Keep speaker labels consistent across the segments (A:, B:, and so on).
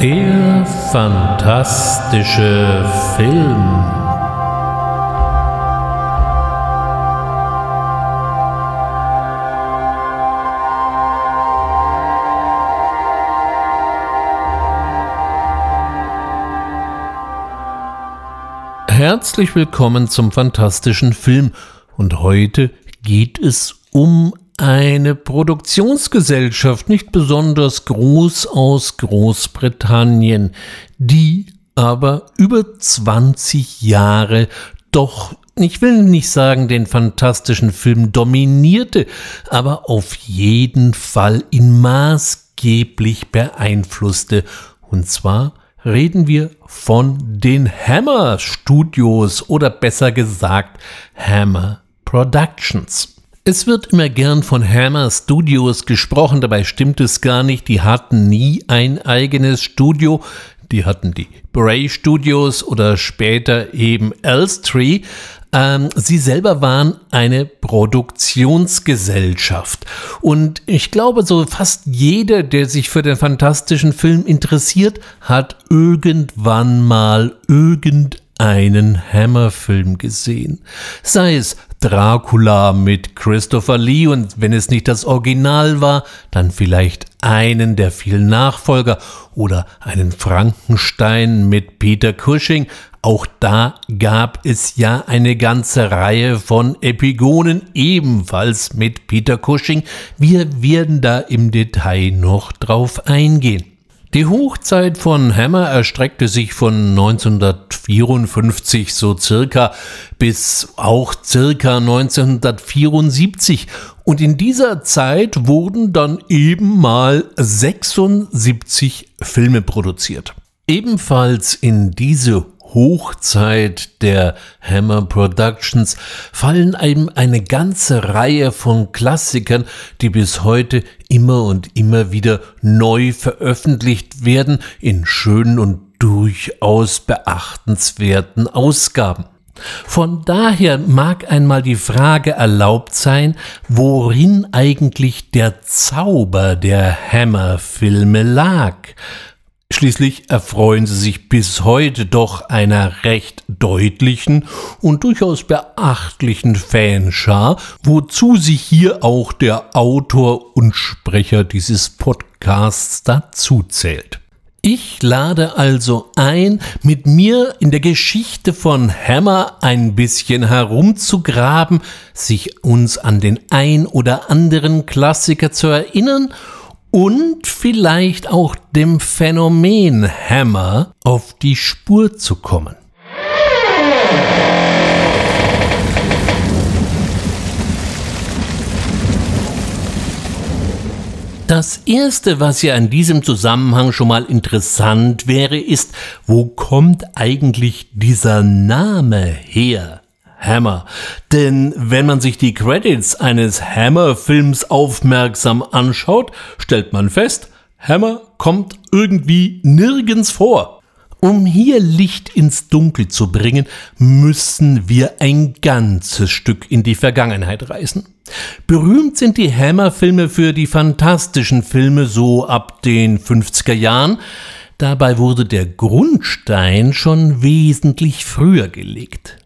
A: Der fantastische Film. Herzlich willkommen zum fantastischen Film und heute geht es um eine Produktionsgesellschaft, nicht besonders groß aus Großbritannien, die aber über 20 Jahre doch ich will nicht sagen, den fantastischen Film dominierte, aber auf jeden Fall ihn maßgeblich beeinflusste. Und zwar reden wir von den Hammer Studios oder besser gesagt Hammer Productions. Es wird immer gern von Hammer Studios gesprochen, dabei stimmt es gar nicht. Die hatten nie ein eigenes Studio. Die hatten die Bray Studios oder später eben Elstree. Ähm, sie selber waren eine Produktionsgesellschaft. Und ich glaube, so fast jeder, der sich für den fantastischen Film interessiert, hat irgendwann mal irgendeinen Hammer-Film gesehen. Sei es Dracula mit Christopher Lee und wenn es nicht das Original war, dann vielleicht einen der vielen Nachfolger oder einen Frankenstein mit Peter Cushing. Auch da gab es ja eine ganze Reihe von Epigonen, ebenfalls mit Peter Cushing. Wir werden da im Detail noch drauf eingehen. Die Hochzeit von Hammer erstreckte sich von 1954 so circa bis auch circa 1974 und in dieser Zeit wurden dann eben mal 76 Filme produziert. Ebenfalls in diese Hochzeit der Hammer Productions fallen einem eine ganze Reihe von Klassikern, die bis heute immer und immer wieder neu veröffentlicht werden in schönen und durchaus beachtenswerten Ausgaben. Von daher mag einmal die Frage erlaubt sein, worin eigentlich der Zauber der Hammer-Filme lag. Schließlich erfreuen sie sich bis heute doch einer recht deutlichen und durchaus beachtlichen Fanschar, wozu sich hier auch der Autor und Sprecher dieses Podcasts dazu zählt. Ich lade also ein, mit mir in der Geschichte von Hammer ein bisschen herumzugraben, sich uns an den ein oder anderen Klassiker zu erinnern und vielleicht auch dem Phänomen Hammer auf die Spur zu kommen. Das Erste, was ja in diesem Zusammenhang schon mal interessant wäre, ist, wo kommt eigentlich dieser Name her? Hammer. Denn wenn man sich die Credits eines Hammer-Films aufmerksam anschaut, stellt man fest, Hammer kommt irgendwie nirgends vor. Um hier Licht ins Dunkel zu bringen, müssen wir ein ganzes Stück in die Vergangenheit reisen. Berühmt sind die Hammer-Filme für die fantastischen Filme so ab den 50er Jahren. Dabei wurde der Grundstein schon wesentlich früher gelegt.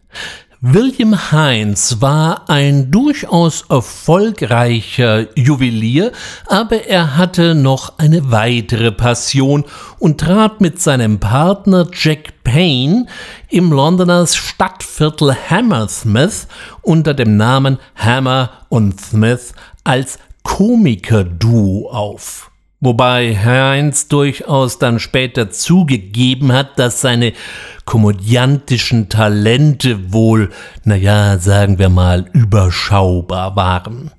A: William Heinz war ein durchaus erfolgreicher Juwelier, aber er hatte noch eine weitere Passion und trat mit seinem Partner Jack Payne im Londoner Stadtviertel Hammersmith unter dem Namen Hammer und Smith als Komikerduo auf. Wobei Heinz durchaus dann später zugegeben hat, dass seine komödiantischen Talente wohl, naja, sagen wir mal, überschaubar waren.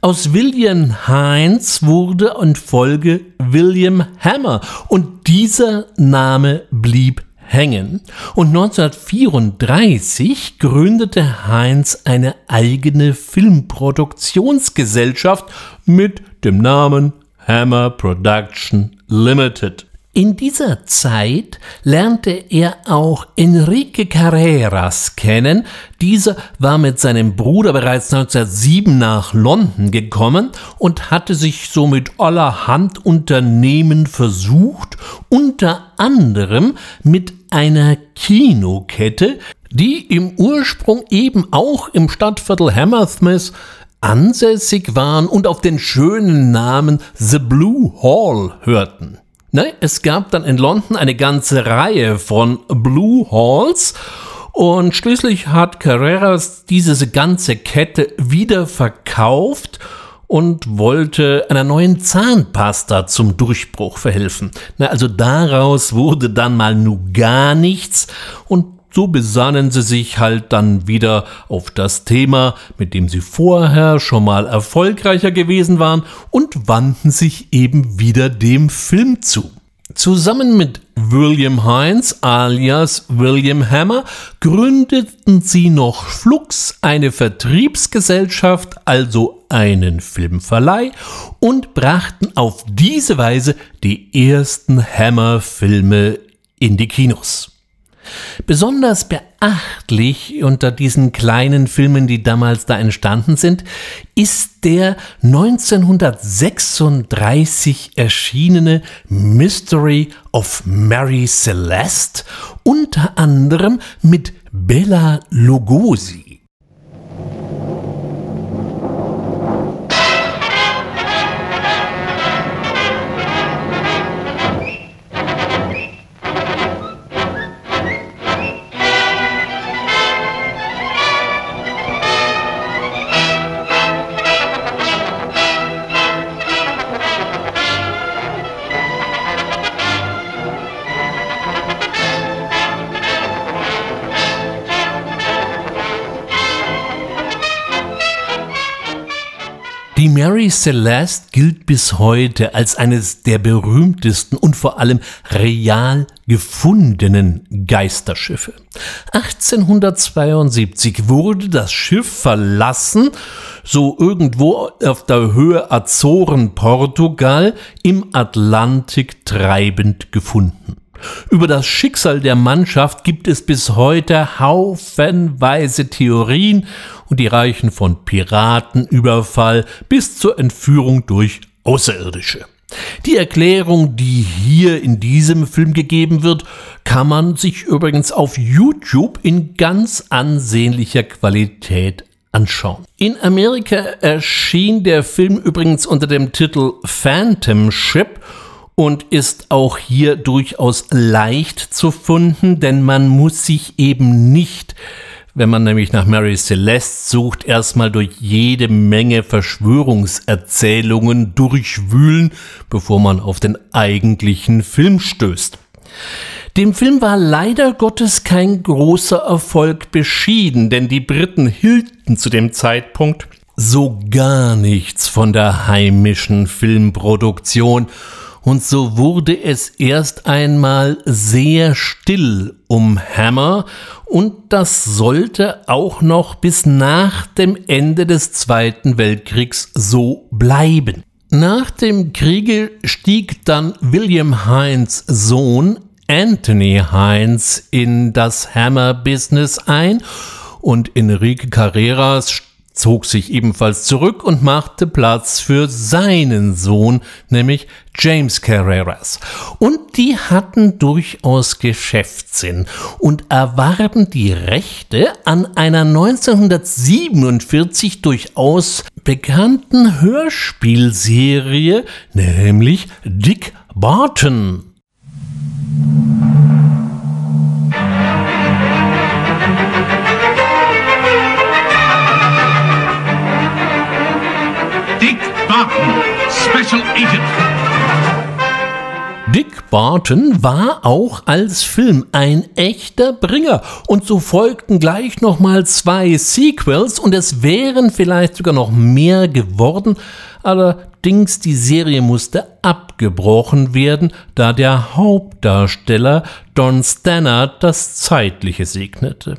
A: Aus William Heinz wurde in Folge William Hammer und dieser Name blieb hängen. Und 1934 gründete Heinz eine eigene Filmproduktionsgesellschaft mit dem Namen Hammer Production Limited. In dieser Zeit lernte er auch Enrique Carreras kennen. Dieser war mit seinem Bruder bereits 1907 nach London gekommen und hatte sich so mit allerhand Unternehmen versucht, unter anderem mit einer Kinokette, die im Ursprung eben auch im Stadtviertel Hammersmith ansässig waren und auf den schönen Namen The Blue Hall hörten. Ne, es gab dann in London eine ganze Reihe von Blue Halls und schließlich hat Carreras diese ganze Kette wieder verkauft und wollte einer neuen Zahnpasta zum Durchbruch verhelfen. Na, also daraus wurde dann mal nu gar nichts und so besannen sie sich halt dann wieder auf das Thema, mit dem sie vorher schon mal erfolgreicher gewesen waren und wandten sich eben wieder dem Film zu. Zusammen mit William Heinz alias William Hammer gründeten sie noch flugs eine Vertriebsgesellschaft, also einen Filmverleih, und brachten auf diese Weise die ersten Hammer-Filme in die Kinos. Besonders beachtlich unter diesen kleinen Filmen, die damals da entstanden sind, ist der 1936 erschienene Mystery of Mary Celeste, unter anderem mit Bella Lugosi. Mary Celeste gilt bis heute als eines der berühmtesten und vor allem real gefundenen Geisterschiffe. 1872 wurde das Schiff verlassen, so irgendwo auf der Höhe Azoren, Portugal, im Atlantik treibend gefunden. Über das Schicksal der Mannschaft gibt es bis heute haufenweise Theorien und die reichen von Piratenüberfall bis zur Entführung durch Außerirdische. Die Erklärung, die hier in diesem Film gegeben wird, kann man sich übrigens auf YouTube in ganz ansehnlicher Qualität anschauen. In Amerika erschien der Film übrigens unter dem Titel Phantom Ship und ist auch hier durchaus leicht zu finden, denn man muss sich eben nicht wenn man nämlich nach Mary Celeste sucht, erstmal durch jede Menge Verschwörungserzählungen durchwühlen, bevor man auf den eigentlichen Film stößt. Dem Film war leider Gottes kein großer Erfolg beschieden, denn die Briten hielten zu dem Zeitpunkt so gar nichts von der heimischen Filmproduktion und so wurde es erst einmal sehr still um Hammer und das sollte auch noch bis nach dem Ende des Zweiten Weltkriegs so bleiben. Nach dem Kriege stieg dann William Heinz Sohn Anthony Heinz in das Hammer-Business ein und Enrique Carreras zog sich ebenfalls zurück und machte Platz für seinen Sohn, nämlich James Carreras. Und die hatten durchaus Geschäftssinn und erwarben die Rechte an einer 1947 durchaus bekannten Hörspielserie, nämlich Dick Barton.
B: Barton, Special Agent.
A: Dick Barton war auch als Film ein echter Bringer und so folgten gleich nochmal zwei Sequels und es wären vielleicht sogar noch mehr geworden, allerdings die Serie musste abgebrochen werden, da der Hauptdarsteller Don Stannard das Zeitliche segnete.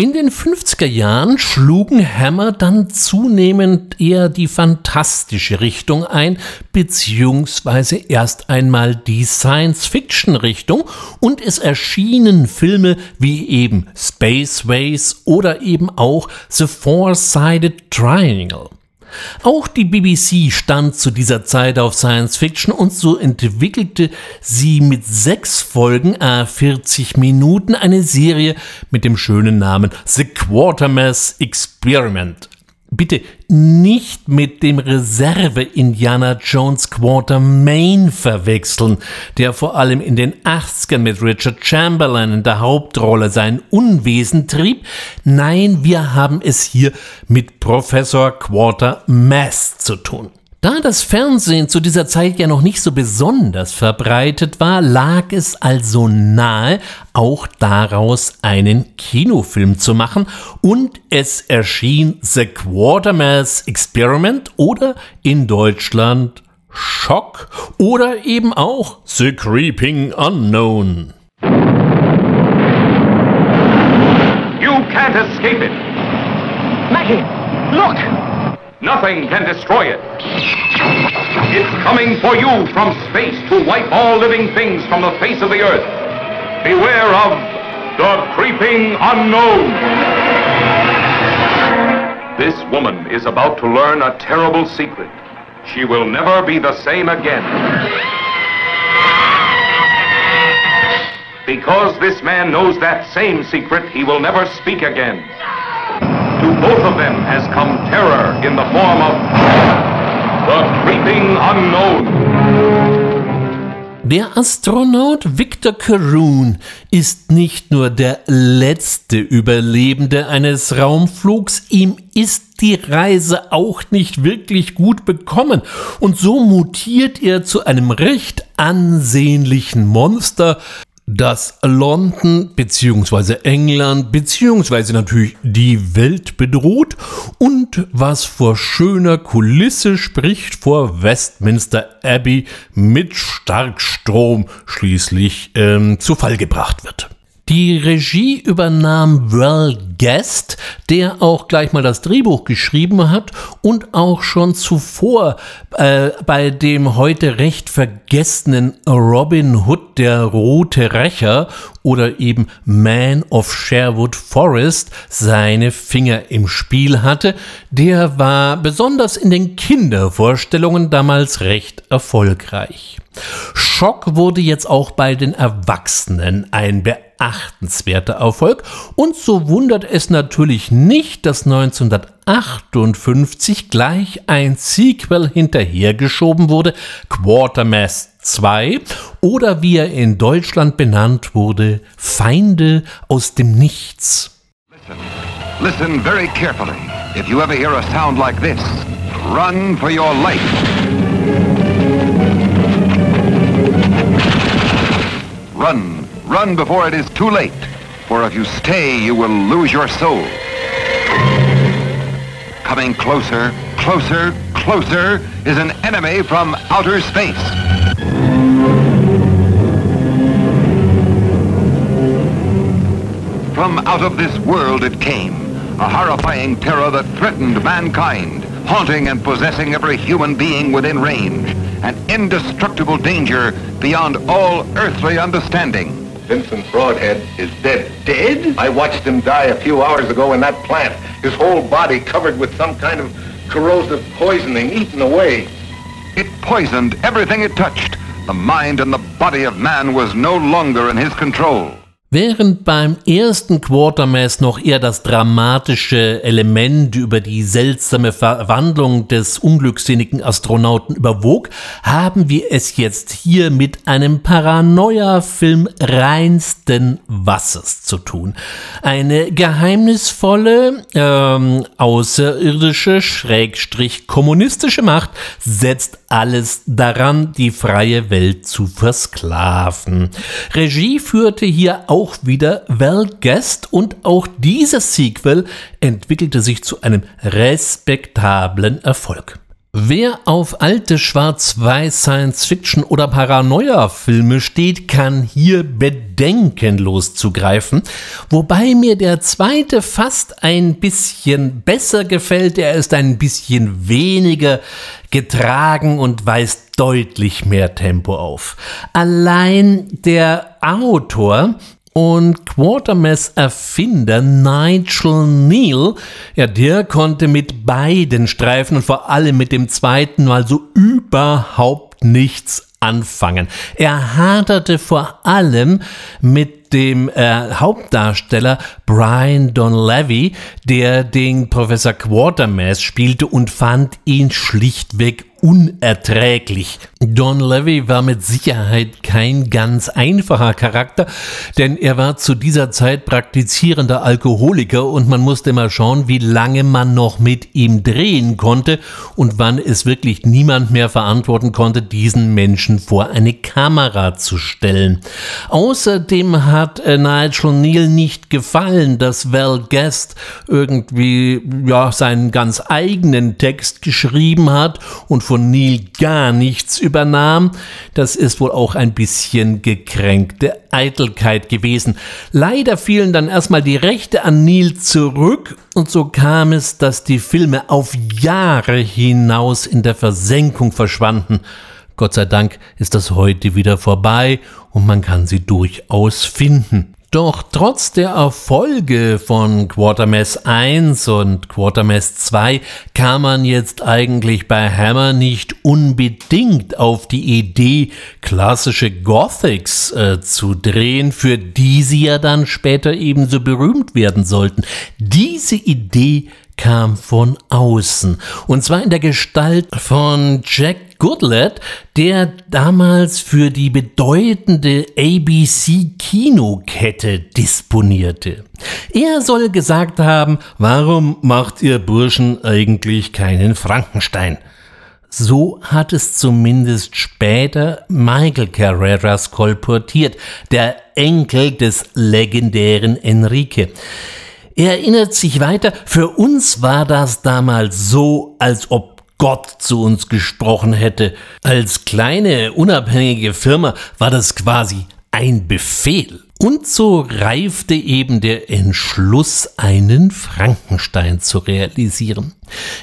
A: In den 50er Jahren schlugen Hammer dann zunehmend eher die fantastische Richtung ein, beziehungsweise erst einmal die Science-Fiction-Richtung und es erschienen Filme wie eben Spaceways oder eben auch The Four-Sided Triangle. Auch die BBC stand zu dieser Zeit auf Science Fiction und so entwickelte sie mit sechs Folgen a 40 Minuten eine Serie mit dem schönen Namen The Quatermass Experiment bitte nicht mit dem Reserve Indiana Jones Quartermain verwechseln, der vor allem in den 80ern mit Richard Chamberlain in der Hauptrolle sein Unwesen trieb. Nein, wir haben es hier mit Professor Quartermass zu tun. Da das Fernsehen zu dieser Zeit ja noch nicht so besonders verbreitet war, lag es also nahe, auch daraus einen Kinofilm zu machen und es erschien The Quatermass Experiment oder in Deutschland Schock oder eben auch The Creeping Unknown.
C: Nothing can destroy it. It's coming for you from space to wipe all living things from the face of the earth. Beware of the creeping unknown. This woman is about to learn a terrible secret. She will never be the same again. Because this man knows that same secret, he will never speak again. To both of them has come terror in the form of the creeping unknown.
A: Der Astronaut Victor Caroon ist nicht nur der letzte Überlebende eines Raumflugs, ihm ist die Reise auch nicht wirklich gut bekommen und so mutiert er zu einem recht ansehnlichen Monster, dass London bzw. England bzw. natürlich die Welt bedroht und was vor schöner Kulisse spricht vor Westminster Abbey mit Starkstrom schließlich ähm, zu Fall gebracht wird. Die Regie übernahm Well Guest, der auch gleich mal das Drehbuch geschrieben hat und auch schon zuvor äh, bei dem heute recht vergessenen Robin Hood, der rote Rächer oder eben Man of Sherwood Forest seine Finger im Spiel hatte. Der war besonders in den Kindervorstellungen damals recht erfolgreich. Schock wurde jetzt auch bei den Erwachsenen ein beachtenswerter Erfolg und so wundert es natürlich nicht, dass 1958 gleich ein Sequel hinterhergeschoben wurde, Quartermass 2 oder wie er in Deutschland benannt wurde, Feinde aus dem Nichts.
D: Listen, listen very carefully. If you ever hear a sound like this, run for your life. Run, run before it is too late, for if you stay, you will lose your soul. Coming closer, closer, closer is an enemy from outer space. From out of this world it came, a horrifying terror that threatened mankind, haunting and possessing every human being within range, an indestructible danger beyond all earthly understanding.
E: Vincent Broadhead is dead. Dead? I watched him die a few hours ago in that plant. His whole body covered with some kind of corrosive poisoning, eaten away.
D: It poisoned everything it touched. The mind and the body of man was no longer in his control.
A: Während beim ersten Quartermass noch eher das dramatische Element über die seltsame Verwandlung des unglücksinnigen Astronauten überwog, haben wir es jetzt hier mit einem Paranoia-Film reinsten Wassers zu tun. Eine geheimnisvolle, ähm, außerirdische, schrägstrich kommunistische Macht setzt alles daran, die freie Welt zu versklaven. Regie führte hier auch wieder Val Guest und auch dieses Sequel entwickelte sich zu einem respektablen Erfolg. Wer auf alte Schwarz-Weiß Science-Fiction oder Paranoia-Filme steht, kann hier bedenkenlos zugreifen. Wobei mir der zweite fast ein bisschen besser gefällt. Er ist ein bisschen weniger getragen und weist deutlich mehr Tempo auf. Allein der Autor und Quatermass Erfinder Nigel Neal, ja, der konnte mit beiden Streifen und vor allem mit dem zweiten mal so überhaupt nichts anfangen. Er haderte vor allem mit dem äh, Hauptdarsteller Brian Donlevy, der den Professor Quatermass spielte und fand ihn schlichtweg unerträglich. Don Levy war mit Sicherheit kein ganz einfacher Charakter, denn er war zu dieser Zeit praktizierender Alkoholiker und man musste mal schauen, wie lange man noch mit ihm drehen konnte und wann es wirklich niemand mehr verantworten konnte, diesen Menschen vor eine Kamera zu stellen. Außerdem hat äh, Nigel Neal nicht gefallen, dass Val Guest irgendwie ja seinen ganz eigenen Text geschrieben hat und von Neil gar nichts übernahm, das ist wohl auch ein bisschen gekränkte Eitelkeit gewesen. Leider fielen dann erstmal die Rechte an Neil zurück und so kam es, dass die Filme auf Jahre hinaus in der Versenkung verschwanden. Gott sei Dank ist das heute wieder vorbei und man kann sie durchaus finden. Doch trotz der Erfolge von Quartermass 1 und Quartermass 2 kam man jetzt eigentlich bei Hammer nicht unbedingt auf die Idee, klassische Gothics äh, zu drehen, für die sie ja dann später ebenso berühmt werden sollten. Diese Idee kam von außen. Und zwar in der Gestalt von Jack Goodlett, der damals für die bedeutende ABC Kinokette disponierte. Er soll gesagt haben, warum macht ihr Burschen eigentlich keinen Frankenstein? So hat es zumindest später Michael Carreras kolportiert, der Enkel des legendären Enrique. Er erinnert sich weiter, für uns war das damals so, als ob Gott zu uns gesprochen hätte. Als kleine, unabhängige Firma war das quasi ein Befehl. Und so reifte eben der Entschluss, einen Frankenstein zu realisieren.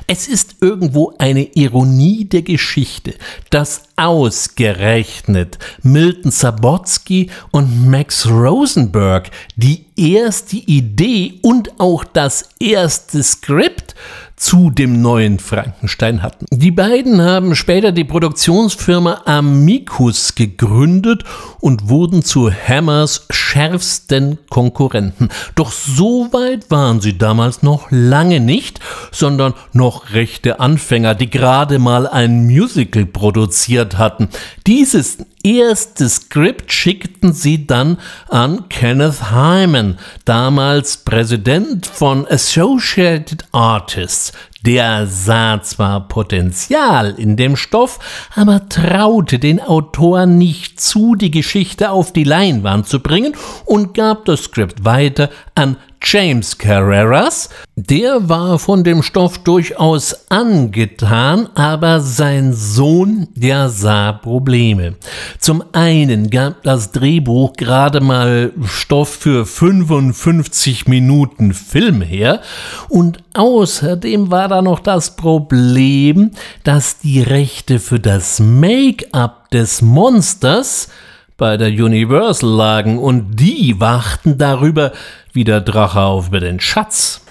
A: Es ist irgendwo eine Ironie der Geschichte, dass ausgerechnet Milton Sabotsky und Max Rosenberg die erste Idee und auch das erste Skript zu dem neuen Frankenstein hatten. Die beiden haben später die Produktionsfirma Amicus gegründet und wurden zu Hammers schärfsten Konkurrenten. Doch so weit waren sie damals noch lange nicht, sondern noch rechte Anfänger, die gerade mal ein Musical produziert hatten. Dieses erste Skript schickten sie dann an Kenneth Hyman, damals Präsident von Associated Artists. Der sah zwar Potenzial in dem Stoff, aber traute den Autoren nicht zu, die Geschichte auf die Leinwand zu bringen und gab das Skript weiter an James Carreras, der war von dem Stoff durchaus angetan, aber sein Sohn, der sah Probleme. Zum einen gab das Drehbuch gerade mal Stoff für 55 Minuten Film her und außerdem war da noch das Problem, dass die Rechte für das Make-up des Monsters bei der Universal lagen und die wachten darüber, wie der Drache auf über den Schatz.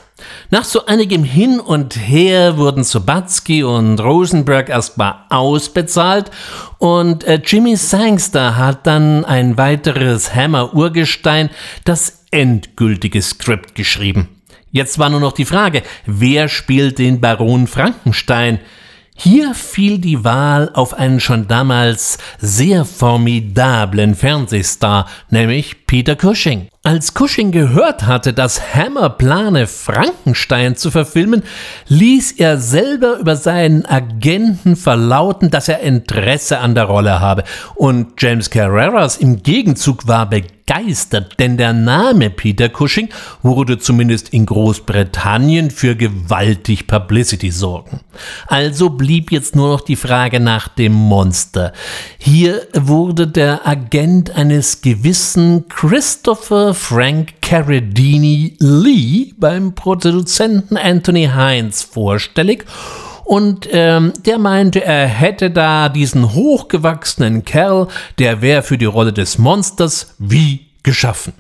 A: Nach so einigem Hin und Her wurden Sobatsky und Rosenberg erstmal ausbezahlt und äh, Jimmy Sangster hat dann ein weiteres Hammer-Urgestein, das endgültige Skript geschrieben. Jetzt war nur noch die Frage, wer spielt den Baron Frankenstein? Hier fiel die Wahl auf einen schon damals sehr formidablen Fernsehstar, nämlich Peter Cushing. Als Cushing gehört hatte, dass Hammer plane, Frankenstein zu verfilmen, ließ er selber über seinen Agenten verlauten, dass er Interesse an der Rolle habe. Und James Carreras im Gegenzug war begeistert denn der Name Peter Cushing wurde zumindest in Großbritannien für gewaltig Publicity sorgen. Also blieb jetzt nur noch die Frage nach dem Monster. Hier wurde der Agent eines gewissen Christopher Frank Carradini Lee beim Produzenten Anthony Hines vorstellig und ähm, der meinte, er hätte da diesen hochgewachsenen Kerl, der wäre für die Rolle des Monsters wie geschaffen.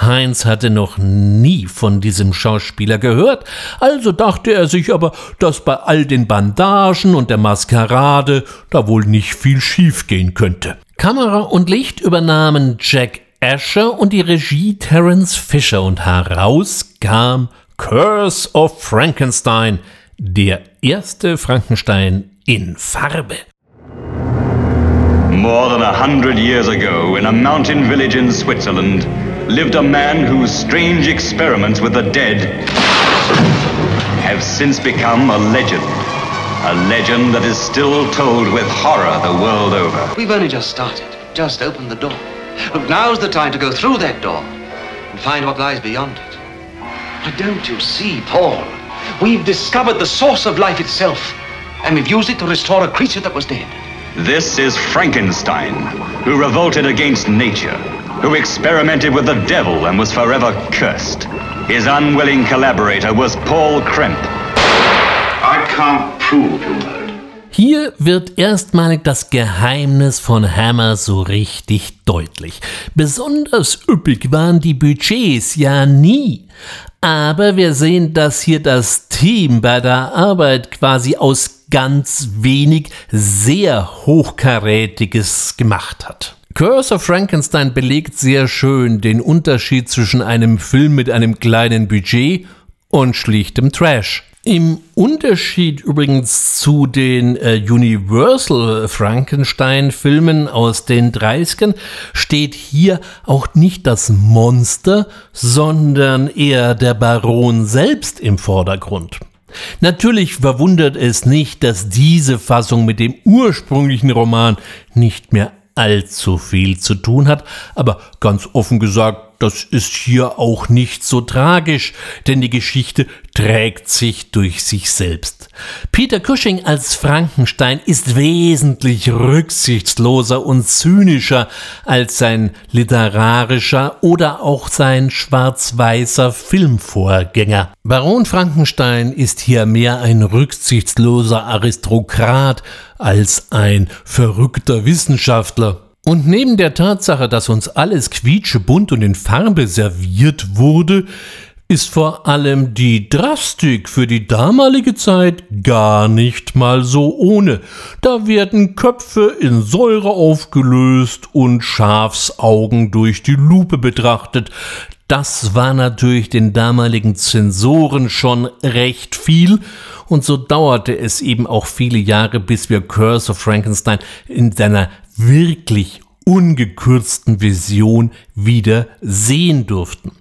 A: Heinz hatte noch nie von diesem Schauspieler gehört, also dachte er sich aber, dass bei all den Bandagen und der Maskerade da wohl nicht viel schiefgehen könnte. Kamera und Licht übernahmen Jack Asher und die Regie Terence Fisher und heraus kam Curse of Frankenstein, der erste Frankenstein in Farbe.
F: More than a hundred years ago, in a mountain village in Switzerland, lived a man whose strange experiments with the dead have since become a legend. A legend that is still told with horror the world over.
G: We've only just started, just opened the door. Look, now's the time to go through that door and find what lies beyond it. But don't you see, Paul? We've discovered the source of life itself, and we've used it to restore a creature that was dead.
F: This is Frankenstein, who revolted against nature, who experimented with the devil and was forever cursed. His unwilling collaborator was Paul Kremp.
B: I can't prove you murdered.
A: Hier wird erstmalig das Geheimnis von Hammer so richtig deutlich. Besonders üppig waren die Budgets ja nie. Aber wir sehen, dass hier das Team bei der Arbeit quasi aus ganz wenig sehr Hochkarätiges gemacht hat. Curse of Frankenstein belegt sehr schön den Unterschied zwischen einem Film mit einem kleinen Budget und schlichtem Trash. Im Unterschied übrigens zu den äh, Universal Frankenstein-Filmen aus den 30ern steht hier auch nicht das Monster, sondern eher der Baron selbst im Vordergrund. Natürlich verwundert es nicht, dass diese Fassung mit dem ursprünglichen Roman nicht mehr allzu viel zu tun hat, aber ganz offen gesagt, das ist hier auch nicht so tragisch, denn die Geschichte trägt sich durch sich selbst. Peter Cushing als Frankenstein ist wesentlich rücksichtsloser und zynischer als sein literarischer oder auch sein schwarz-weißer Filmvorgänger. Baron Frankenstein ist hier mehr ein rücksichtsloser Aristokrat als ein verrückter Wissenschaftler. Und neben der Tatsache, dass uns alles quietschebunt und in Farbe serviert wurde, ist vor allem die Drastik für die damalige Zeit gar nicht mal so ohne. Da werden Köpfe in Säure aufgelöst und Schafsaugen durch die Lupe betrachtet. Das war natürlich den damaligen Zensoren schon recht viel und so dauerte es eben auch viele Jahre, bis wir Curse of Frankenstein in seiner wirklich ungekürzten Vision wieder sehen durften.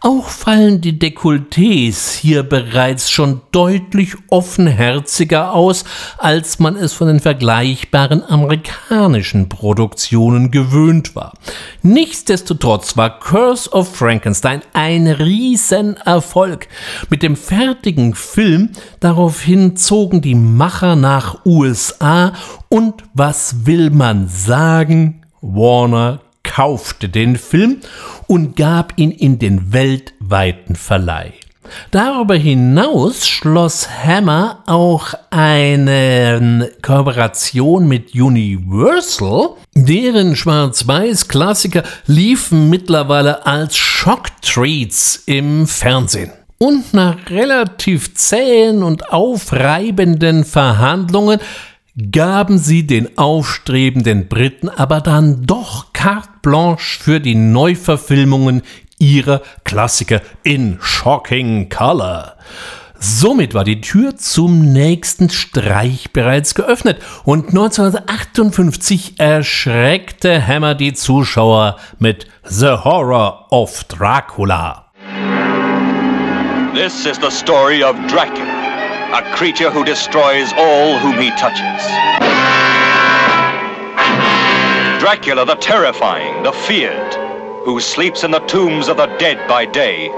A: Auch fallen die Dekolletés hier bereits schon deutlich offenherziger aus, als man es von den vergleichbaren amerikanischen Produktionen gewöhnt war. Nichtsdestotrotz war Curse of Frankenstein ein Riesenerfolg. Mit dem fertigen Film daraufhin zogen die Macher nach USA und was will man sagen? Warner kaufte den Film und gab ihn in den weltweiten Verleih. Darüber hinaus schloss Hammer auch eine Kooperation mit Universal. Deren Schwarz-Weiß-Klassiker liefen mittlerweile als Schocktreats im Fernsehen. Und nach relativ zähen und aufreibenden Verhandlungen gaben sie den aufstrebenden Briten aber dann doch carte blanche für die Neuverfilmungen ihrer Klassiker in shocking color. Somit war die Tür zum nächsten Streich bereits geöffnet und 1958 erschreckte Hammer die Zuschauer mit The Horror of Dracula.
F: This is the story of Dracula. A creature who destroys all whom he touches. Dracula the terrifying, the feared. who sleeps in the tombs of the dead by day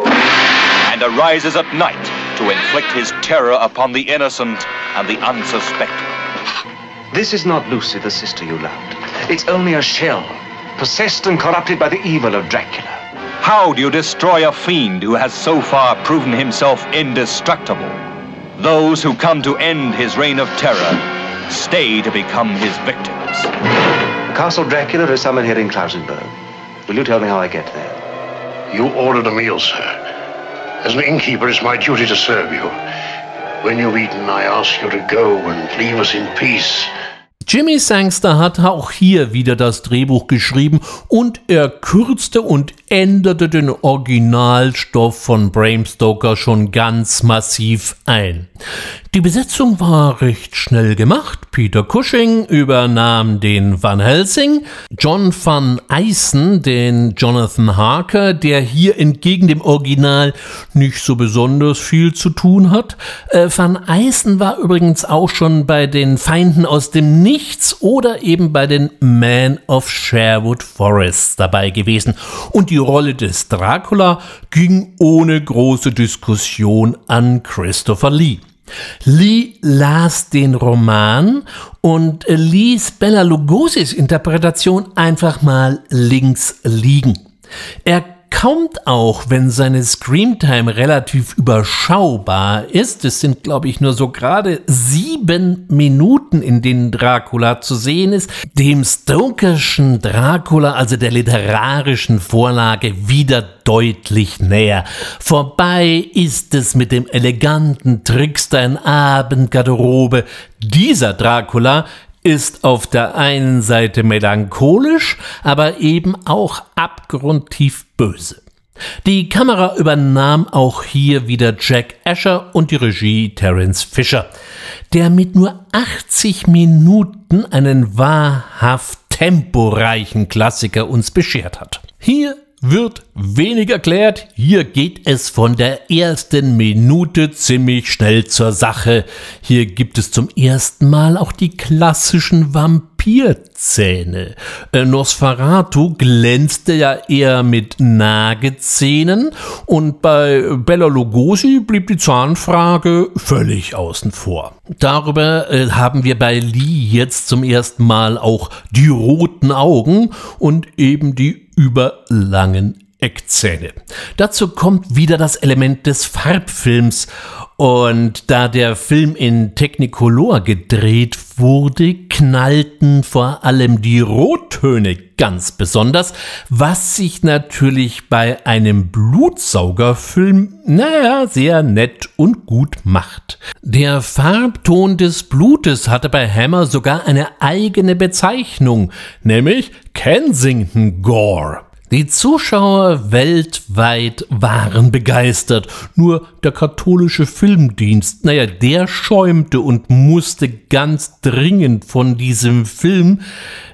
F: and arises at night to inflict his terror upon the innocent and the unsuspecting.
G: This is not Lucy, the sister you loved. It's only a shell, possessed and corrupted by the evil of Dracula.
F: How do you destroy a fiend who has so far proven himself indestructible? Those who come to end his reign of terror stay to become his victims.
G: Castle Dracula is somewhere here in Klausenberg. Will you tell me how I get there?
E: You ordered a meal, sir. As an innkeeper, it's my duty to serve you. When you've eaten, I ask you to go and leave us in peace.
A: Jimmy Sangster hat auch hier wieder das Drehbuch geschrieben und er kürzte und änderte den Originalstoff von Bram Stoker schon ganz massiv ein. Die Besetzung war recht schnell gemacht. Peter Cushing übernahm den Van Helsing, John van Eisen den Jonathan Harker, der hier entgegen dem Original nicht so besonders viel zu tun hat. Äh, van Eisen war übrigens auch schon bei den Feinden aus dem Nichts oder eben bei den Man of Sherwood Forest dabei gewesen. Und die Rolle des Dracula ging ohne große Diskussion an Christopher Lee. Lee las den Roman und ließ Bella Lugosi's Interpretation einfach mal links liegen. Er kommt auch, wenn seine Screamtime relativ überschaubar ist. Es sind, glaube ich, nur so gerade sieben Minuten, in denen Dracula zu sehen ist, dem Stokerschen Dracula, also der literarischen Vorlage, wieder deutlich näher. Vorbei ist es mit dem eleganten Trickster in Abendgarderobe. Dieser Dracula ist auf der einen Seite melancholisch, aber eben auch abgrundtief böse. Die Kamera übernahm auch hier wieder Jack Asher und die Regie Terence Fisher, der mit nur 80 Minuten einen wahrhaft temporeichen Klassiker uns beschert hat. Hier wird wenig erklärt. Hier geht es von der ersten Minute ziemlich schnell zur Sache. Hier gibt es zum ersten Mal auch die klassischen Vampirzähne. Äh, Nosferatu glänzte ja eher mit Nagezähnen und bei Bella Lugosi blieb die Zahnfrage völlig außen vor. Darüber äh, haben wir bei Lee jetzt zum ersten Mal auch die roten Augen und eben die überlangen Eckzähne. Dazu kommt wieder das Element des Farbfilms und da der Film in Technicolor gedreht wurde, knallten vor allem die Rottöne ganz besonders, was sich natürlich bei einem Blutsaugerfilm, naja, sehr nett und gut macht. Der Farbton des Blutes hatte bei Hammer sogar eine eigene Bezeichnung, nämlich Kensington Gore. Die Zuschauer weltweit waren begeistert. Nur der katholische Filmdienst, naja, der schäumte und musste ganz dringend von diesem Film,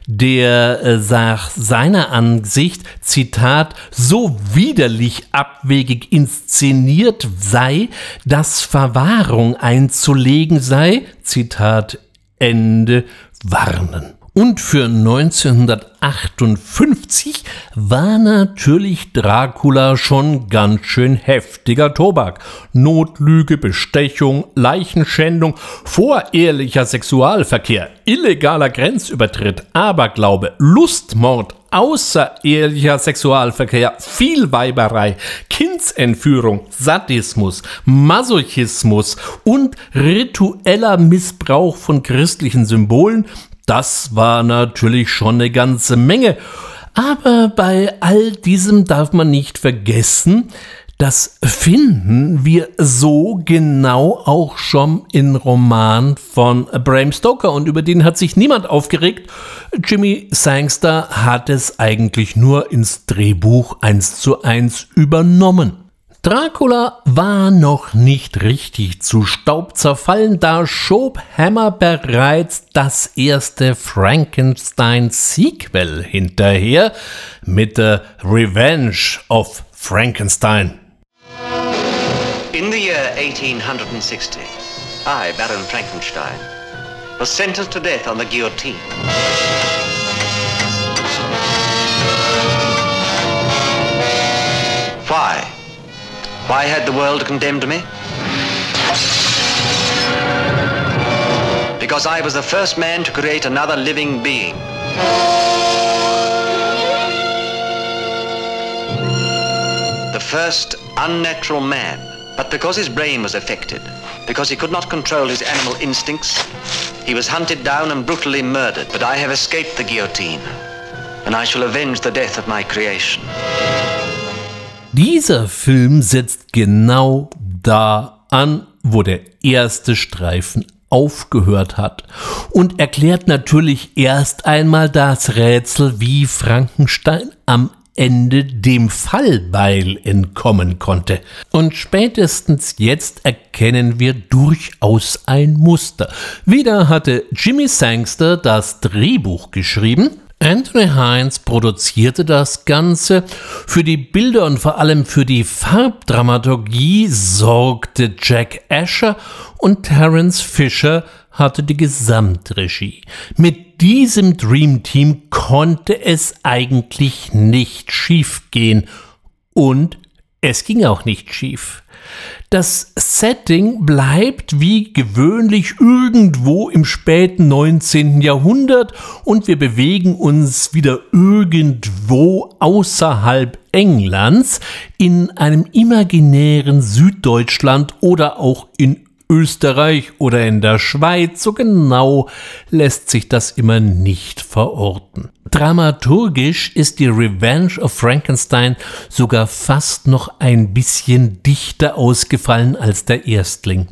A: der äh, nach seiner Ansicht, Zitat, so widerlich abwegig inszeniert sei, dass Verwahrung einzulegen sei, Zitat Ende, warnen. Und für 1958 war natürlich Dracula schon ganz schön heftiger Tobak. Notlüge, Bestechung, Leichenschändung, vorehrlicher Sexualverkehr, illegaler Grenzübertritt, Aberglaube, Lustmord, außerehelicher Sexualverkehr, Vielweiberei, Kindsentführung, Sadismus, Masochismus und ritueller Missbrauch von christlichen Symbolen das war natürlich schon eine ganze Menge. Aber bei all diesem darf man nicht vergessen, das finden wir so genau auch schon in Roman von Bram Stoker und über den hat sich niemand aufgeregt. Jimmy Sangster hat es eigentlich nur ins Drehbuch eins zu eins übernommen. Dracula war noch nicht richtig zu Staub zerfallen, da schob Hammer bereits das erste Frankenstein-Sequel hinterher mit The Revenge of Frankenstein.
G: In the year 1860, I, Baron Frankenstein, was sentenced to death on the guillotine. Why had the world condemned me? Because I was the first man to create another living being. The first unnatural man. But because his brain was affected, because he could not control his animal instincts, he was hunted down and brutally murdered. But I have escaped the guillotine, and I shall avenge the death of my creation.
A: Dieser Film setzt genau da an, wo der erste Streifen aufgehört hat und erklärt natürlich erst einmal das Rätsel, wie Frankenstein am Ende dem Fallbeil entkommen konnte. Und spätestens jetzt erkennen wir durchaus ein Muster. Wieder hatte Jimmy Sangster das Drehbuch geschrieben. Anthony Hines produzierte das Ganze. Für die Bilder und vor allem für die Farbdramaturgie sorgte Jack Asher und Terence Fisher hatte die Gesamtregie. Mit diesem Dream Team konnte es eigentlich nicht schiefgehen. Und es ging auch nicht schief. Das Setting bleibt wie gewöhnlich irgendwo im späten 19. Jahrhundert und wir bewegen uns wieder irgendwo außerhalb Englands in einem imaginären Süddeutschland oder auch in Österreich oder in der Schweiz, so genau lässt sich das immer nicht verorten. Dramaturgisch ist die Revenge of Frankenstein sogar fast noch ein bisschen dichter ausgefallen als der Erstling.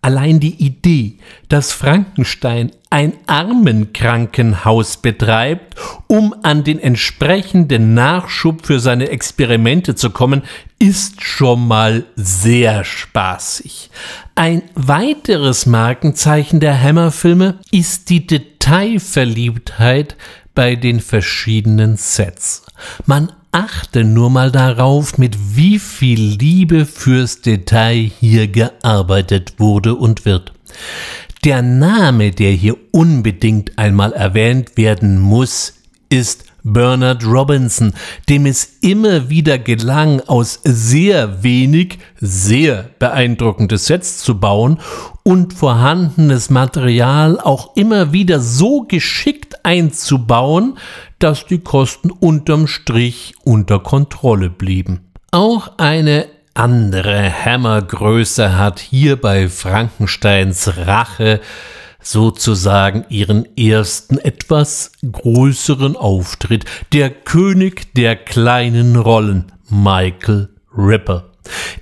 A: Allein die Idee, dass Frankenstein ein Armenkrankenhaus betreibt, um an den entsprechenden Nachschub für seine Experimente zu kommen, ist schon mal sehr spaßig. Ein weiteres Markenzeichen der Hammer-Filme ist die Detailverliebtheit bei den verschiedenen Sets. Man achte nur mal darauf, mit wie viel Liebe fürs Detail hier gearbeitet wurde und wird. Der Name, der hier unbedingt einmal erwähnt werden muss, ist Bernard Robinson, dem es immer wieder gelang, aus sehr wenig sehr beeindruckende Sets zu bauen und vorhandenes Material auch immer wieder so geschickt einzubauen, dass die Kosten unterm Strich unter Kontrolle blieben. Auch eine andere Hammergröße hat hier bei Frankensteins Rache sozusagen ihren ersten etwas größeren Auftritt, der König der kleinen Rollen, Michael Ripper.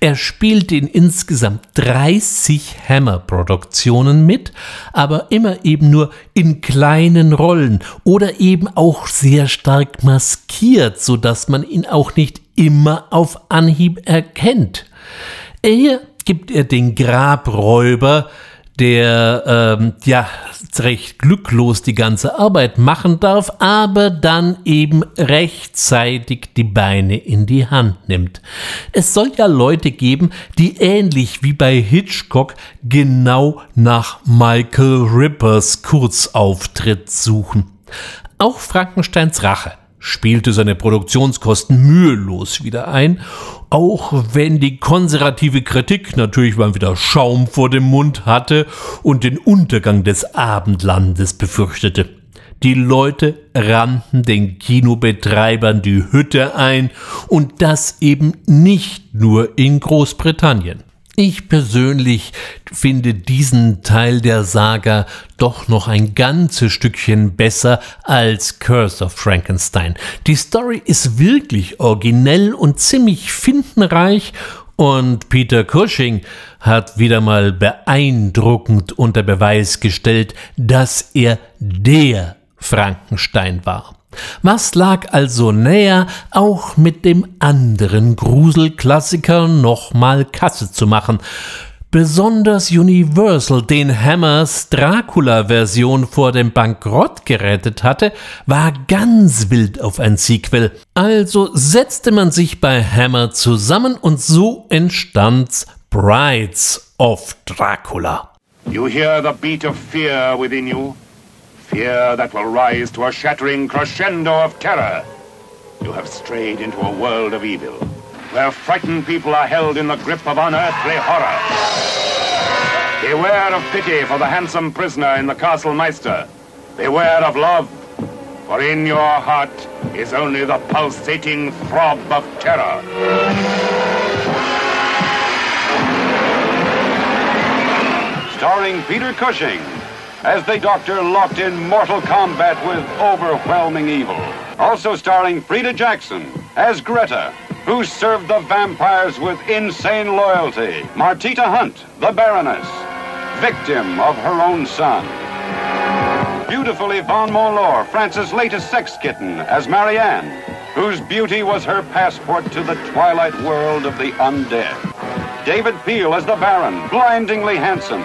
A: Er spielt in insgesamt 30 Hammer-Produktionen mit, aber immer eben nur in kleinen Rollen oder eben auch sehr stark maskiert, sodass man ihn auch nicht immer auf Anhieb erkennt. Hier gibt er den Grabräuber, der ähm, ja recht glücklos die ganze Arbeit machen darf, aber dann eben rechtzeitig die Beine in die Hand nimmt. Es soll ja Leute geben, die ähnlich wie bei Hitchcock genau nach Michael Rippers Kurzauftritt suchen. Auch Frankensteins Rache spielte seine Produktionskosten mühelos wieder ein, auch wenn die konservative Kritik natürlich mal wieder Schaum vor dem Mund hatte und den Untergang des Abendlandes befürchtete. Die Leute rannten den Kinobetreibern die Hütte ein und das eben nicht nur in Großbritannien. Ich persönlich finde diesen Teil der Saga doch noch ein ganzes Stückchen besser als Curse of Frankenstein. Die Story ist wirklich originell und ziemlich findenreich und Peter Cushing hat wieder mal beeindruckend unter Beweis gestellt, dass er der Frankenstein war. Was lag also näher, auch mit dem anderen Gruselklassiker nochmal Kasse zu machen? Besonders Universal den Hammers Dracula-Version vor dem Bankrott gerettet hatte, war ganz wild auf ein Sequel. Also setzte man sich bei Hammer zusammen und so entstand's Brides of Dracula.
B: You hear the beat of fear within you? Fear that will rise to a shattering crescendo of terror. You have strayed into a world of evil. where frightened people are held in the grip of unearthly horror. Beware of pity for the handsome prisoner in the Castle Meister. Beware of love, for in your heart is only the pulsating throb of terror.
H: Starring Peter Cushing as the Doctor locked in mortal combat with overwhelming evil. Also starring Frida Jackson as Greta, who served the vampires with insane loyalty. Martita Hunt, the Baroness, victim of her own son. Beautiful Yvonne Monlore, France's latest sex kitten, as Marianne, whose beauty was her passport to the twilight world of the undead. David Peel as the Baron, blindingly handsome.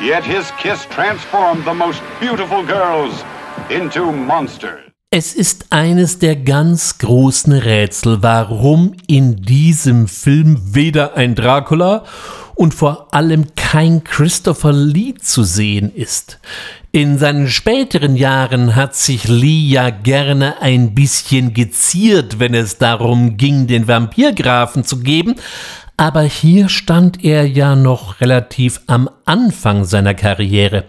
H: Yet his kiss transformed the most beautiful girls into monsters.
A: Es ist eines der ganz großen Rätsel, warum in diesem Film weder ein Dracula und vor allem kein Christopher Lee zu sehen ist. In seinen späteren Jahren hat sich Lee ja gerne ein bisschen geziert, wenn es darum ging, den Vampirgrafen zu geben, aber hier stand er ja noch relativ am Anfang seiner Karriere.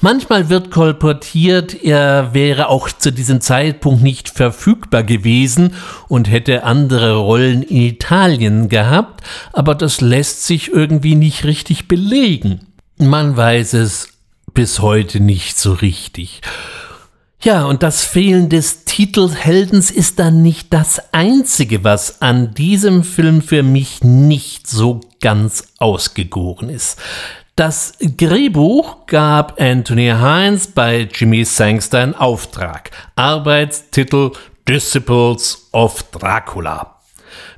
A: Manchmal wird kolportiert, er wäre auch zu diesem Zeitpunkt nicht verfügbar gewesen und hätte andere Rollen in Italien gehabt, aber das lässt sich irgendwie nicht richtig belegen. Man weiß es bis heute nicht so richtig. Ja, und das Fehlen des Titelheldens ist dann nicht das Einzige, was an diesem Film für mich nicht so ganz ausgegoren ist. Das Drehbuch gab Anthony Hines bei Jimmy Sangster in Auftrag. Arbeitstitel Disciples of Dracula.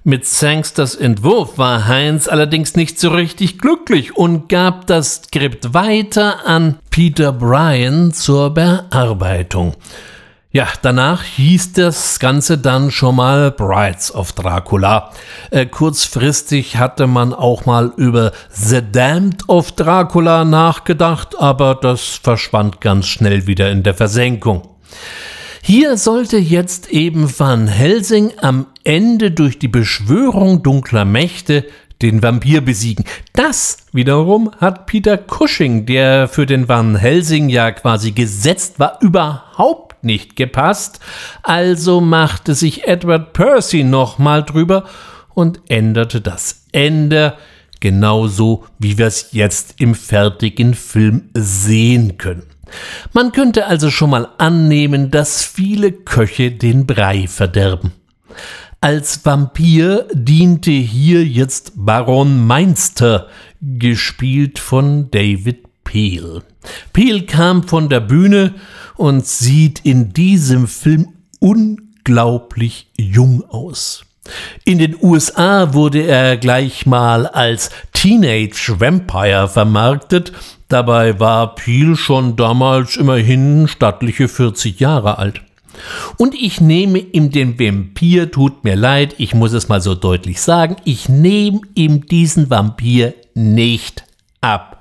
A: Mit Sangsters Entwurf war Heinz allerdings nicht so richtig glücklich und gab das Skript weiter an Peter Bryan zur Bearbeitung. Ja, danach hieß das Ganze dann schon mal Brides of Dracula. Äh, kurzfristig hatte man auch mal über The Damned of Dracula nachgedacht, aber das verschwand ganz schnell wieder in der Versenkung. Hier sollte jetzt eben Van Helsing am Ende durch die Beschwörung dunkler Mächte den Vampir besiegen. Das wiederum hat Peter Cushing, der für den Van Helsing ja quasi gesetzt war, überhaupt nicht gepasst. Also machte sich Edward Percy nochmal drüber und änderte das Ende genauso, wie wir es jetzt im fertigen Film sehen können. Man könnte also schon mal annehmen, dass viele Köche den Brei verderben. Als Vampir diente hier jetzt Baron Meinster, gespielt von David Peel. Peel kam von der Bühne und sieht in diesem Film unglaublich jung aus. In den USA wurde er gleich mal als Teenage Vampire vermarktet, dabei war Peel schon damals immerhin stattliche 40 Jahre alt. Und ich nehme ihm den Vampir, tut mir leid, ich muss es mal so deutlich sagen, ich nehme ihm diesen Vampir nicht ab.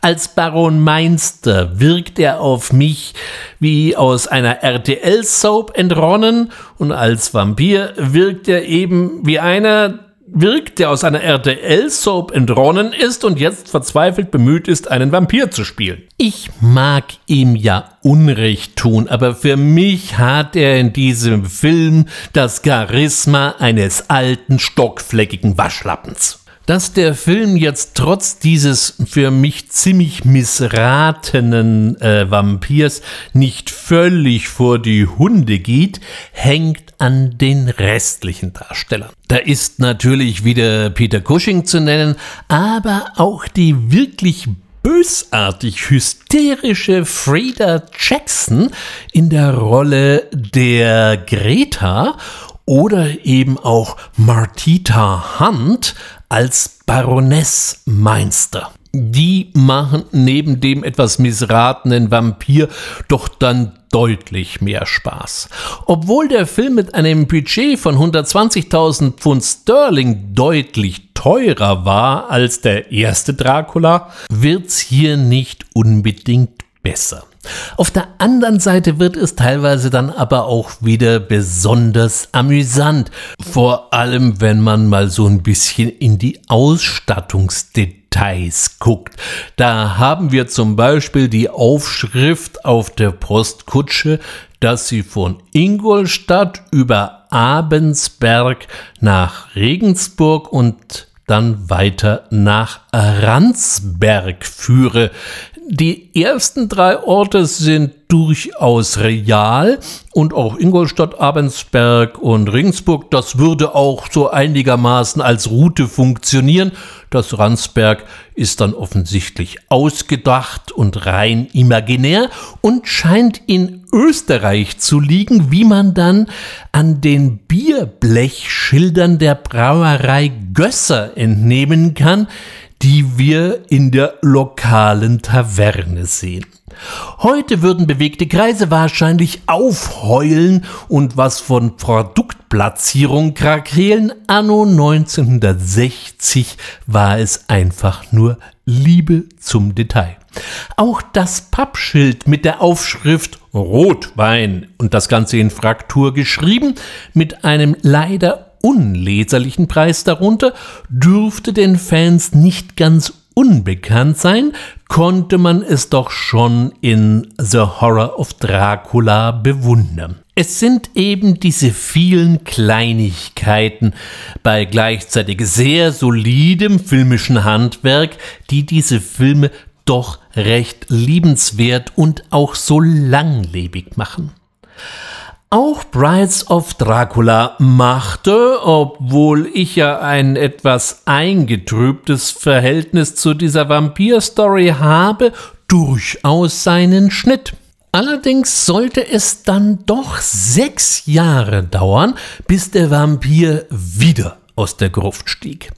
A: Als Baron Meinster wirkt er auf mich wie aus einer RTL-Soap entronnen und als Vampir wirkt er eben wie einer, wirkt, der aus einer RTL-Soap entronnen ist und jetzt verzweifelt bemüht ist, einen Vampir zu spielen. Ich mag ihm ja Unrecht tun, aber für mich hat er in diesem Film das Charisma eines alten, stockfleckigen Waschlappens. Dass der Film jetzt trotz dieses für mich ziemlich missratenen äh, Vampirs nicht völlig vor die Hunde geht, hängt an den restlichen Darstellern. Da ist natürlich wieder Peter Cushing zu nennen, aber auch die wirklich bösartig hysterische Frida Jackson in der Rolle der Greta oder eben auch Martita Hunt als Baroness Meinster. Die machen neben dem etwas missratenen Vampir doch dann deutlich mehr Spaß. Obwohl der Film mit einem Budget von 120.000 Pfund Sterling deutlich teurer war als der erste Dracula, wird's hier nicht unbedingt besser. Auf der anderen Seite wird es teilweise dann aber auch wieder besonders amüsant, vor allem wenn man mal so ein bisschen in die Ausstattungsdetails guckt. Da haben wir zum Beispiel die Aufschrift auf der Postkutsche, dass sie von Ingolstadt über Abensberg nach Regensburg und dann weiter nach Ransberg führe. Die ersten drei Orte sind durchaus real und auch Ingolstadt, Abensberg und Ringsburg, das würde auch so einigermaßen als Route funktionieren. Das Ransberg ist dann offensichtlich ausgedacht und rein imaginär und scheint in Österreich zu liegen, wie man dann an den Bierblechschildern der Brauerei Gösser entnehmen kann, die wir in der lokalen Taverne sehen. Heute würden bewegte Kreise wahrscheinlich aufheulen und was von Produktplatzierung krakeelen. Anno 1960 war es einfach nur Liebe zum Detail. Auch das Pappschild mit der Aufschrift Rotwein und das Ganze in Fraktur geschrieben, mit einem leider unleserlichen Preis darunter, dürfte den Fans nicht ganz unbekannt sein, konnte man es doch schon in The Horror of Dracula bewundern. Es sind eben diese vielen Kleinigkeiten bei gleichzeitig sehr solidem filmischen Handwerk, die diese Filme doch recht liebenswert und auch so langlebig machen. Auch Brides of Dracula machte, obwohl ich ja ein etwas eingetrübtes Verhältnis zu dieser Vampir-Story habe, durchaus seinen Schnitt. Allerdings sollte es dann doch sechs Jahre dauern, bis der Vampir wieder aus der Gruft stieg.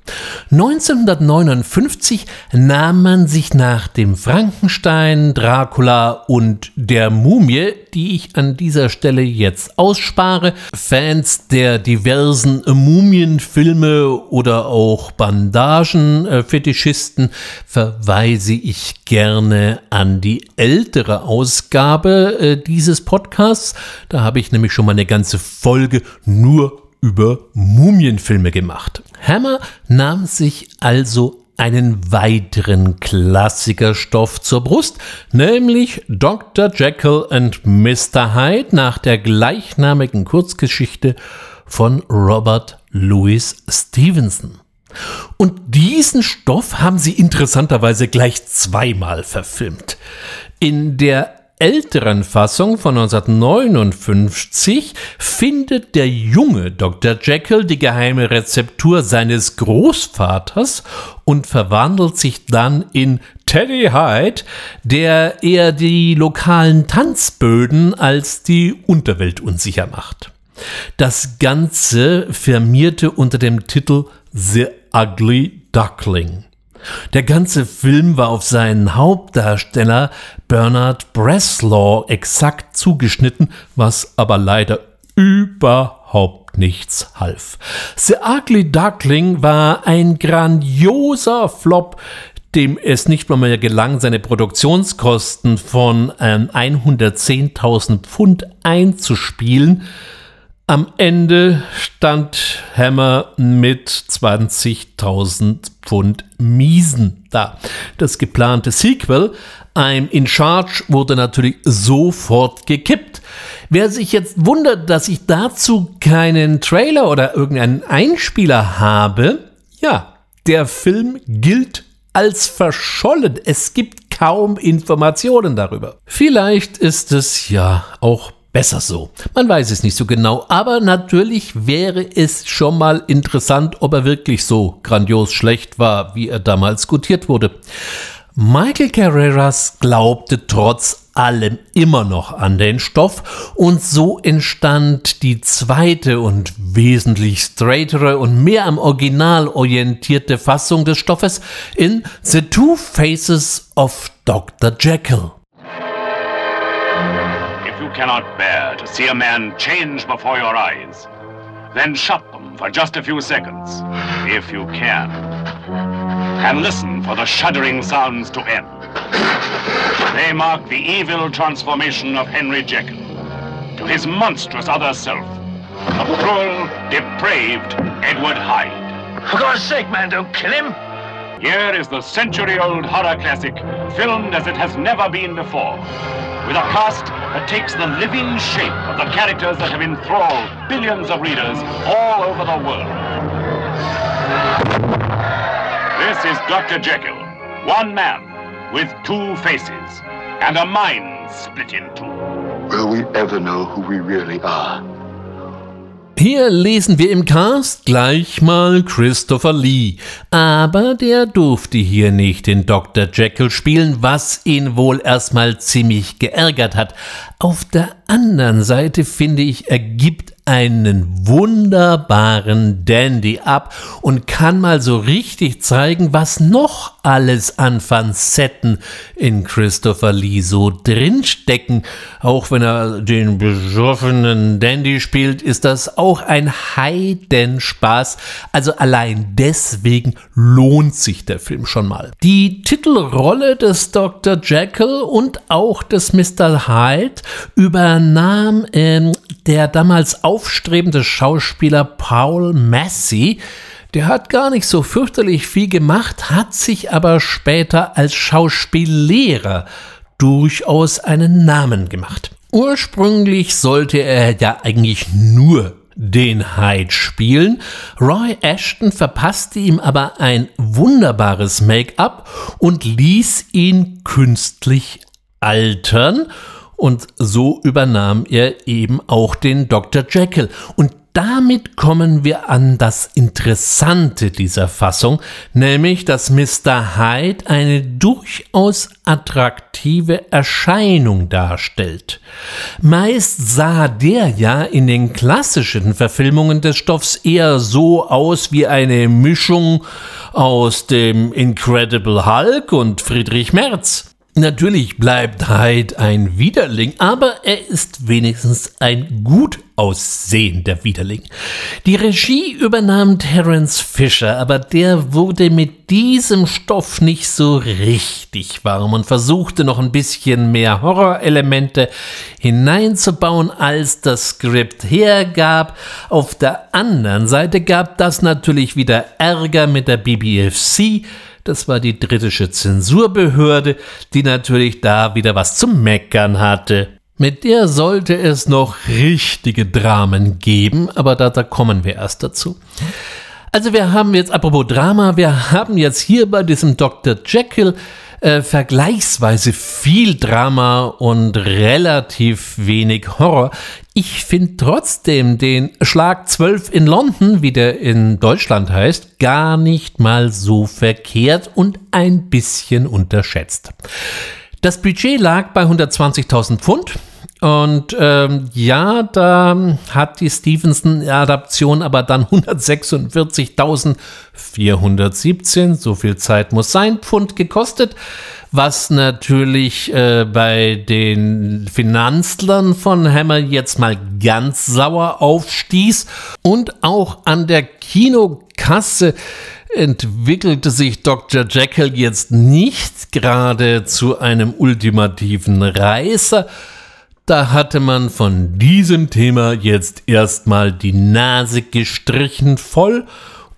A: 1959 nahm man sich nach dem Frankenstein, Dracula und der Mumie, die ich an dieser Stelle jetzt ausspare, Fans der diversen Mumienfilme oder auch Bandagen-Fetischisten, verweise ich gerne an die ältere Ausgabe äh, dieses Podcasts. Da habe ich nämlich schon mal eine ganze Folge nur über Mumienfilme gemacht. Hammer nahm sich also einen weiteren Klassikerstoff zur Brust, nämlich Dr. Jekyll and Mr. Hyde nach der gleichnamigen Kurzgeschichte von Robert Louis Stevenson. Und diesen Stoff haben sie interessanterweise gleich zweimal verfilmt. In der älteren Fassung von 1959 findet der junge Dr. Jekyll die geheime Rezeptur seines Großvaters und verwandelt sich dann in Teddy Hyde, der eher die lokalen Tanzböden als die Unterwelt unsicher macht. Das Ganze firmierte unter dem Titel The Ugly Duckling. Der ganze Film war auf seinen Hauptdarsteller Bernard Bresslaw exakt zugeschnitten, was aber leider überhaupt nichts half. The Ugly Duckling war ein grandioser Flop, dem es nicht mal mehr gelang, seine Produktionskosten von ähm, 110.000 Pfund einzuspielen, am Ende stand Hammer mit 20.000 Pfund Miesen da. Das geplante Sequel, I'm in Charge, wurde natürlich sofort gekippt. Wer sich jetzt wundert, dass ich dazu keinen Trailer oder irgendeinen Einspieler habe, ja, der Film gilt als verschollen. Es gibt kaum Informationen darüber. Vielleicht ist es ja auch besser so. Man weiß es nicht so genau, aber natürlich wäre es schon mal interessant, ob er wirklich so grandios schlecht war, wie er damals gutiert wurde. Michael Carreras glaubte trotz allem immer noch an den Stoff und so entstand die zweite und wesentlich straightere und mehr am Original orientierte Fassung des Stoffes in The Two Faces of Dr. Jekyll.
B: Cannot bear to see a man change before your eyes. Then shut them for just a few seconds, if you can. And listen for the shuddering sounds to end. They mark the evil transformation of Henry Jekyll to his monstrous other self, the cruel, depraved Edward Hyde.
I: For God's sake, man, don't kill him.
B: Here is the century-old horror classic, filmed as it has never been before, with a cast that takes the living shape of the characters that have enthralled billions of readers all over the world. This is Dr. Jekyll, one man with two faces and a mind split in two.
E: Will we ever know who we really are?
A: Hier lesen wir im Cast gleich mal Christopher Lee, aber der durfte hier nicht den Dr. Jekyll spielen, was ihn wohl erstmal ziemlich geärgert hat. Auf der anderen Seite finde ich, er gibt einen wunderbaren Dandy ab und kann mal so richtig zeigen, was noch alles an Facetten in Christopher Lee so drinstecken. Auch wenn er den besoffenen Dandy spielt, ist das auch ein Heidenspaß. Also allein deswegen lohnt sich der Film schon mal. Die Titelrolle des Dr. Jekyll und auch des Mr. Hyde übernahm ähm, der damals aufstrebende Schauspieler Paul Massey, der hat gar nicht so fürchterlich viel gemacht, hat sich aber später als Schauspiellehrer durchaus einen Namen gemacht. Ursprünglich sollte er ja eigentlich nur den Hyde spielen. Roy Ashton verpasste ihm aber ein wunderbares Make-up und ließ ihn künstlich altern und so übernahm er eben auch den Dr. Jekyll. Und damit kommen wir an das Interessante dieser Fassung, nämlich dass Mr. Hyde eine durchaus attraktive Erscheinung darstellt. Meist sah der ja in den klassischen Verfilmungen des Stoffs eher so aus wie eine Mischung aus dem Incredible Hulk und Friedrich Merz. Natürlich bleibt Hyde ein Widerling, aber er ist wenigstens ein gut aussehender Widerling. Die Regie übernahm Terence Fisher, aber der wurde mit diesem Stoff nicht so richtig warm und versuchte noch ein bisschen mehr Horrorelemente hineinzubauen, als das Skript hergab. Auf der anderen Seite gab das natürlich wieder Ärger mit der BBFC, das war die britische Zensurbehörde, die natürlich da wieder was zum Meckern hatte. Mit der sollte es noch richtige Dramen geben, aber da, da kommen wir erst dazu. Also wir haben jetzt, apropos Drama, wir haben jetzt hier bei diesem Dr. Jekyll äh, vergleichsweise viel Drama und relativ wenig Horror. Ich finde trotzdem den Schlag 12 in London, wie der in Deutschland heißt, gar nicht mal so verkehrt und ein bisschen unterschätzt. Das Budget lag bei 120.000 Pfund. Und ähm, ja, da hat die Stevenson-Adaption aber dann 146.417, so viel Zeit muss sein, Pfund gekostet, was natürlich äh, bei den Finanzlern von Hammer jetzt mal ganz sauer aufstieß und auch an der Kinokasse entwickelte sich Dr. Jekyll jetzt nicht gerade zu einem ultimativen Reißer, da hatte man von diesem Thema jetzt erstmal die Nase gestrichen voll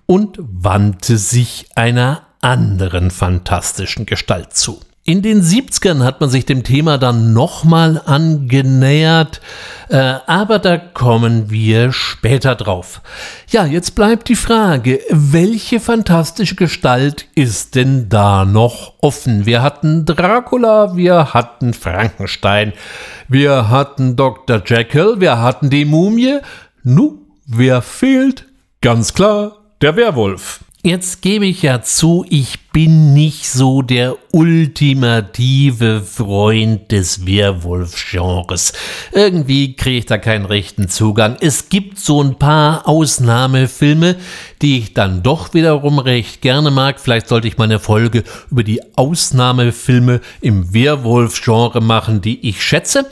A: und wandte sich einer anderen fantastischen Gestalt zu. In den 70ern hat man sich dem Thema dann nochmal angenähert, äh, aber da kommen wir später drauf. Ja, jetzt bleibt die Frage, welche fantastische Gestalt ist denn da noch offen? Wir hatten Dracula, wir hatten Frankenstein, wir hatten Dr. Jekyll, wir hatten die Mumie. Nu, wer fehlt? Ganz klar, der Werwolf. Jetzt gebe ich ja zu, ich bin nicht so der ultimative Freund des Werwolf-Genres. Irgendwie kriege ich da keinen rechten Zugang. Es gibt so ein paar Ausnahmefilme, die ich dann doch wiederum recht gerne mag. Vielleicht sollte ich mal eine Folge über die Ausnahmefilme im Werwolf-Genre machen, die ich schätze.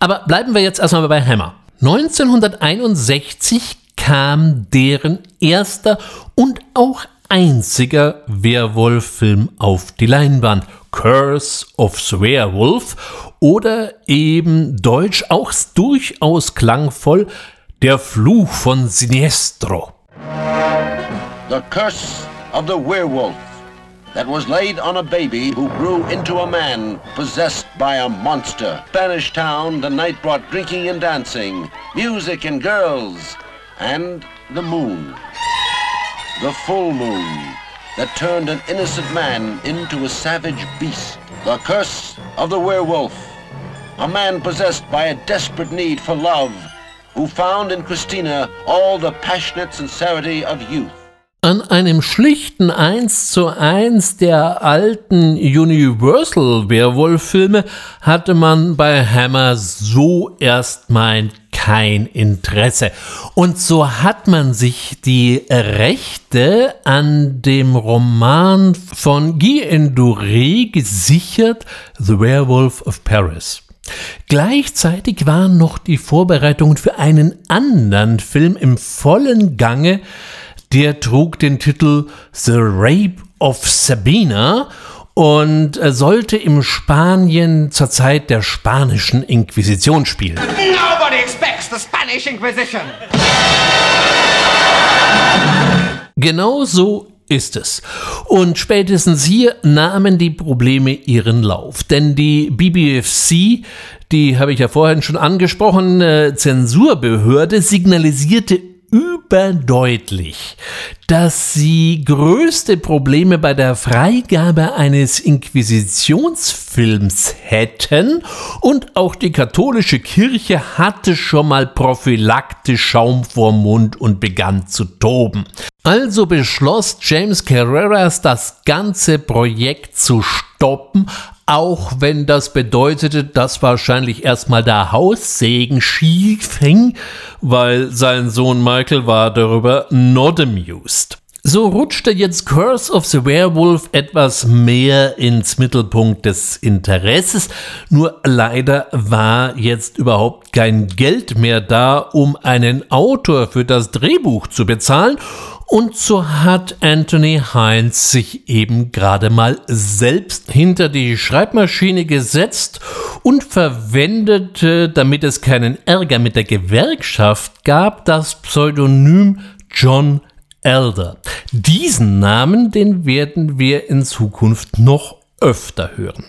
A: Aber bleiben wir jetzt erstmal bei Hammer. 1961 kam deren erster und auch einziger Werwolf-Film auf die Leinwand. Curse of the Werewolf oder eben deutsch auch durchaus klangvoll Der Fluch von Sinestro.
J: The Curse of the Werewolf that was laid on a baby who grew into a man possessed by a monster. Spanish town, the night brought drinking and dancing, music and girls, and the moon. The full moon that turned an innocent man into a savage beast. The curse of the werewolf. A man possessed by a desperate need for love, who found in Christina all the passionate sincerity of youth.
A: An einem schlichten 1 zu 1 der alten Universal Werwolf-Filme hatte man bei Hammer so erstmal kein Interesse. Und so hat man sich die Rechte an dem Roman von Guy Enduré gesichert, The Werewolf of Paris. Gleichzeitig waren noch die Vorbereitungen für einen anderen Film im vollen Gange, der trug den Titel The Rape of Sabina und sollte im Spanien zur Zeit der spanischen Inquisition spielen. Nobody expects the Spanish Inquisition. Genau so ist es. Und spätestens hier nahmen die Probleme ihren Lauf. Denn die BBFC, die habe ich ja vorhin schon angesprochen, äh, Zensurbehörde signalisierte überdeutlich, dass sie größte Probleme bei der Freigabe eines Inquisitionsfilms hätten und auch die katholische Kirche hatte schon mal prophylaktisch Schaum vorm Mund und begann zu toben. Also beschloss James Carreras, das ganze Projekt zu stoppen, auch wenn das bedeutete, dass wahrscheinlich erstmal der Haussegen schief hing, weil sein Sohn Michael war darüber not amused. So rutschte jetzt Curse of the Werewolf etwas mehr ins Mittelpunkt des Interesses, nur leider war jetzt überhaupt kein Geld mehr da, um einen Autor für das Drehbuch zu bezahlen und so hat Anthony Heinz sich eben gerade mal selbst hinter die Schreibmaschine gesetzt und verwendete, damit es keinen Ärger mit der Gewerkschaft gab, das Pseudonym John Elder. Diesen Namen, den werden wir in Zukunft noch öfter hören.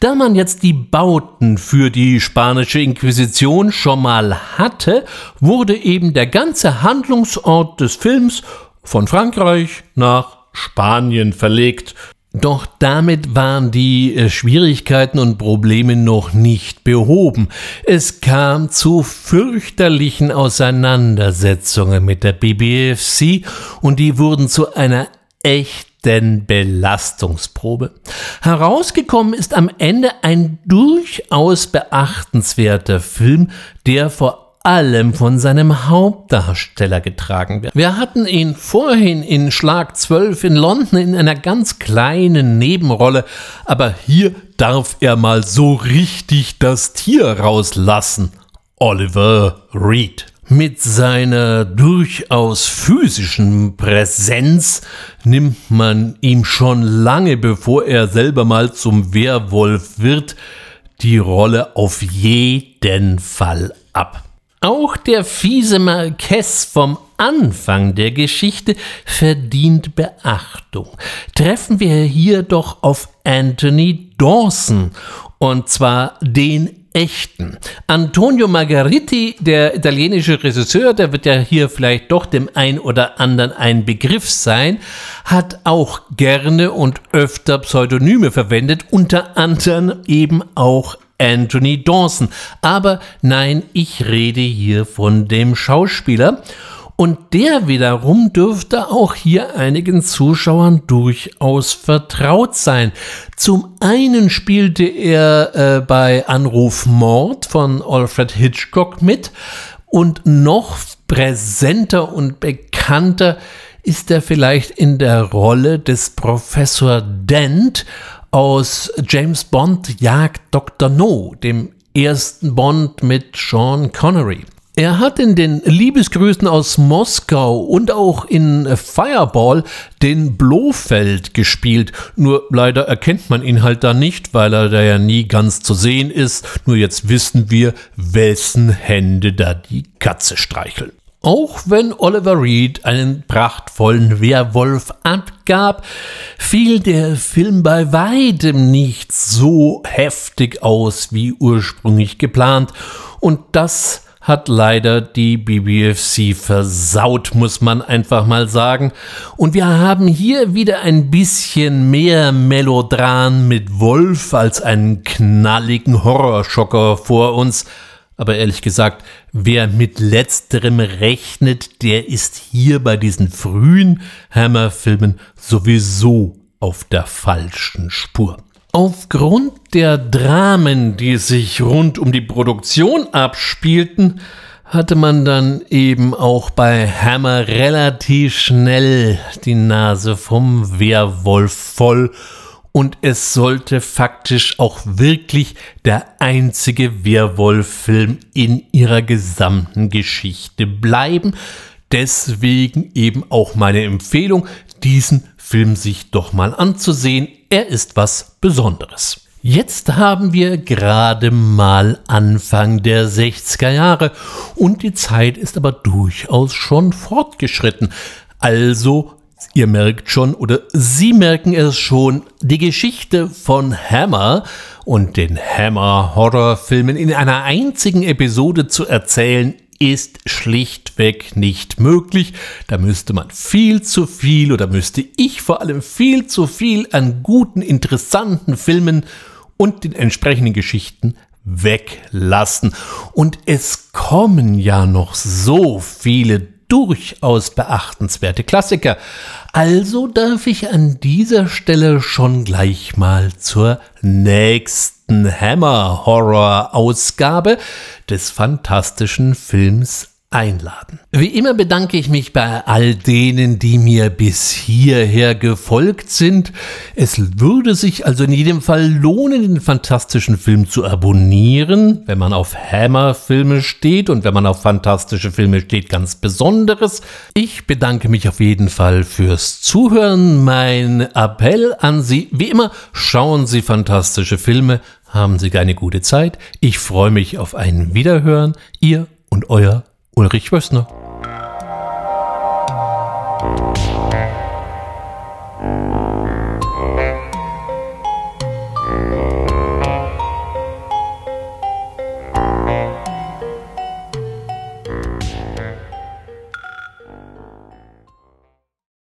A: Da man jetzt die Bauten für die spanische Inquisition schon mal hatte, wurde eben der ganze Handlungsort des Films von Frankreich nach Spanien verlegt. Doch damit waren die äh, Schwierigkeiten und Probleme noch nicht behoben. Es kam zu fürchterlichen Auseinandersetzungen mit der BBFC und die wurden zu einer echten Belastungsprobe. Herausgekommen ist am Ende ein durchaus beachtenswerter Film, der vor allem von seinem Hauptdarsteller getragen wird. Wir hatten ihn vorhin in Schlag 12 in London in einer ganz kleinen Nebenrolle, aber hier darf er mal so richtig das Tier rauslassen. Oliver Reed. Mit seiner durchaus physischen Präsenz nimmt man ihm schon lange bevor er selber mal zum Werwolf wird, die Rolle auf jeden Fall ab. Auch der fiese Marquess vom Anfang der Geschichte verdient Beachtung. Treffen wir hier doch auf Anthony Dawson, und zwar den echten. Antonio Margheriti, der italienische Regisseur, der wird ja hier vielleicht doch dem ein oder anderen ein Begriff sein, hat auch gerne und öfter Pseudonyme verwendet, unter anderem eben auch Anthony Dawson. Aber nein, ich rede hier von dem Schauspieler. Und der wiederum dürfte auch hier einigen Zuschauern durchaus vertraut sein. Zum einen spielte er äh, bei Anruf Mord von Alfred Hitchcock mit und noch präsenter und bekannter ist er vielleicht in der Rolle des Professor Dent aus James Bond jagt Dr. No, dem ersten Bond mit Sean Connery. Er hat in den Liebesgrüßen aus Moskau und auch in Fireball den Blofeld gespielt. Nur leider erkennt man ihn halt da nicht, weil er da ja nie ganz zu sehen ist. Nur jetzt wissen wir, wessen Hände da die Katze streicheln. Auch wenn Oliver Reed einen prachtvollen Werwolf abgab, fiel der Film bei weitem nicht so heftig aus wie ursprünglich geplant und das hat leider die BBFC versaut, muss man einfach mal sagen. Und wir haben hier wieder ein bisschen mehr Melodran mit Wolf als einen knalligen Horrorschocker vor uns. Aber ehrlich gesagt, wer mit letzterem rechnet, der ist hier bei diesen frühen Hammer-Filmen sowieso auf der falschen Spur. Aufgrund der Dramen, die sich rund um die Produktion abspielten, hatte man dann eben auch bei Hammer relativ schnell die Nase vom Werwolf voll und es sollte faktisch auch wirklich der einzige Werwolf-Film in ihrer gesamten Geschichte bleiben. Deswegen eben auch meine Empfehlung, diesen Film sich doch mal anzusehen. Er ist was Besonderes. Jetzt haben wir gerade mal Anfang der 60er Jahre und die Zeit ist aber durchaus schon fortgeschritten. Also, ihr merkt schon oder Sie merken es schon, die Geschichte von Hammer und den Hammer Horrorfilmen in einer einzigen Episode zu erzählen ist schlichtweg nicht möglich. Da müsste man viel zu viel oder müsste ich vor allem viel zu viel an guten, interessanten Filmen und den entsprechenden Geschichten weglassen. Und es kommen ja noch so viele durchaus beachtenswerte Klassiker. Also darf ich an dieser Stelle schon gleich mal zur nächsten Hammer-Horror-Ausgabe des fantastischen Films einladen. Wie immer bedanke ich mich bei all denen, die mir bis hierher gefolgt sind. Es würde sich also in jedem Fall lohnen, den fantastischen Film zu abonnieren, wenn man auf Hammer-Filme steht und wenn man auf fantastische Filme steht, ganz besonderes. Ich bedanke mich auf jeden Fall fürs Zuhören. Mein Appell an Sie, wie immer, schauen Sie fantastische Filme, haben Sie eine gute Zeit. Ich freue mich auf ein Wiederhören. Ihr und euer Ulrich Wössner. Thank you.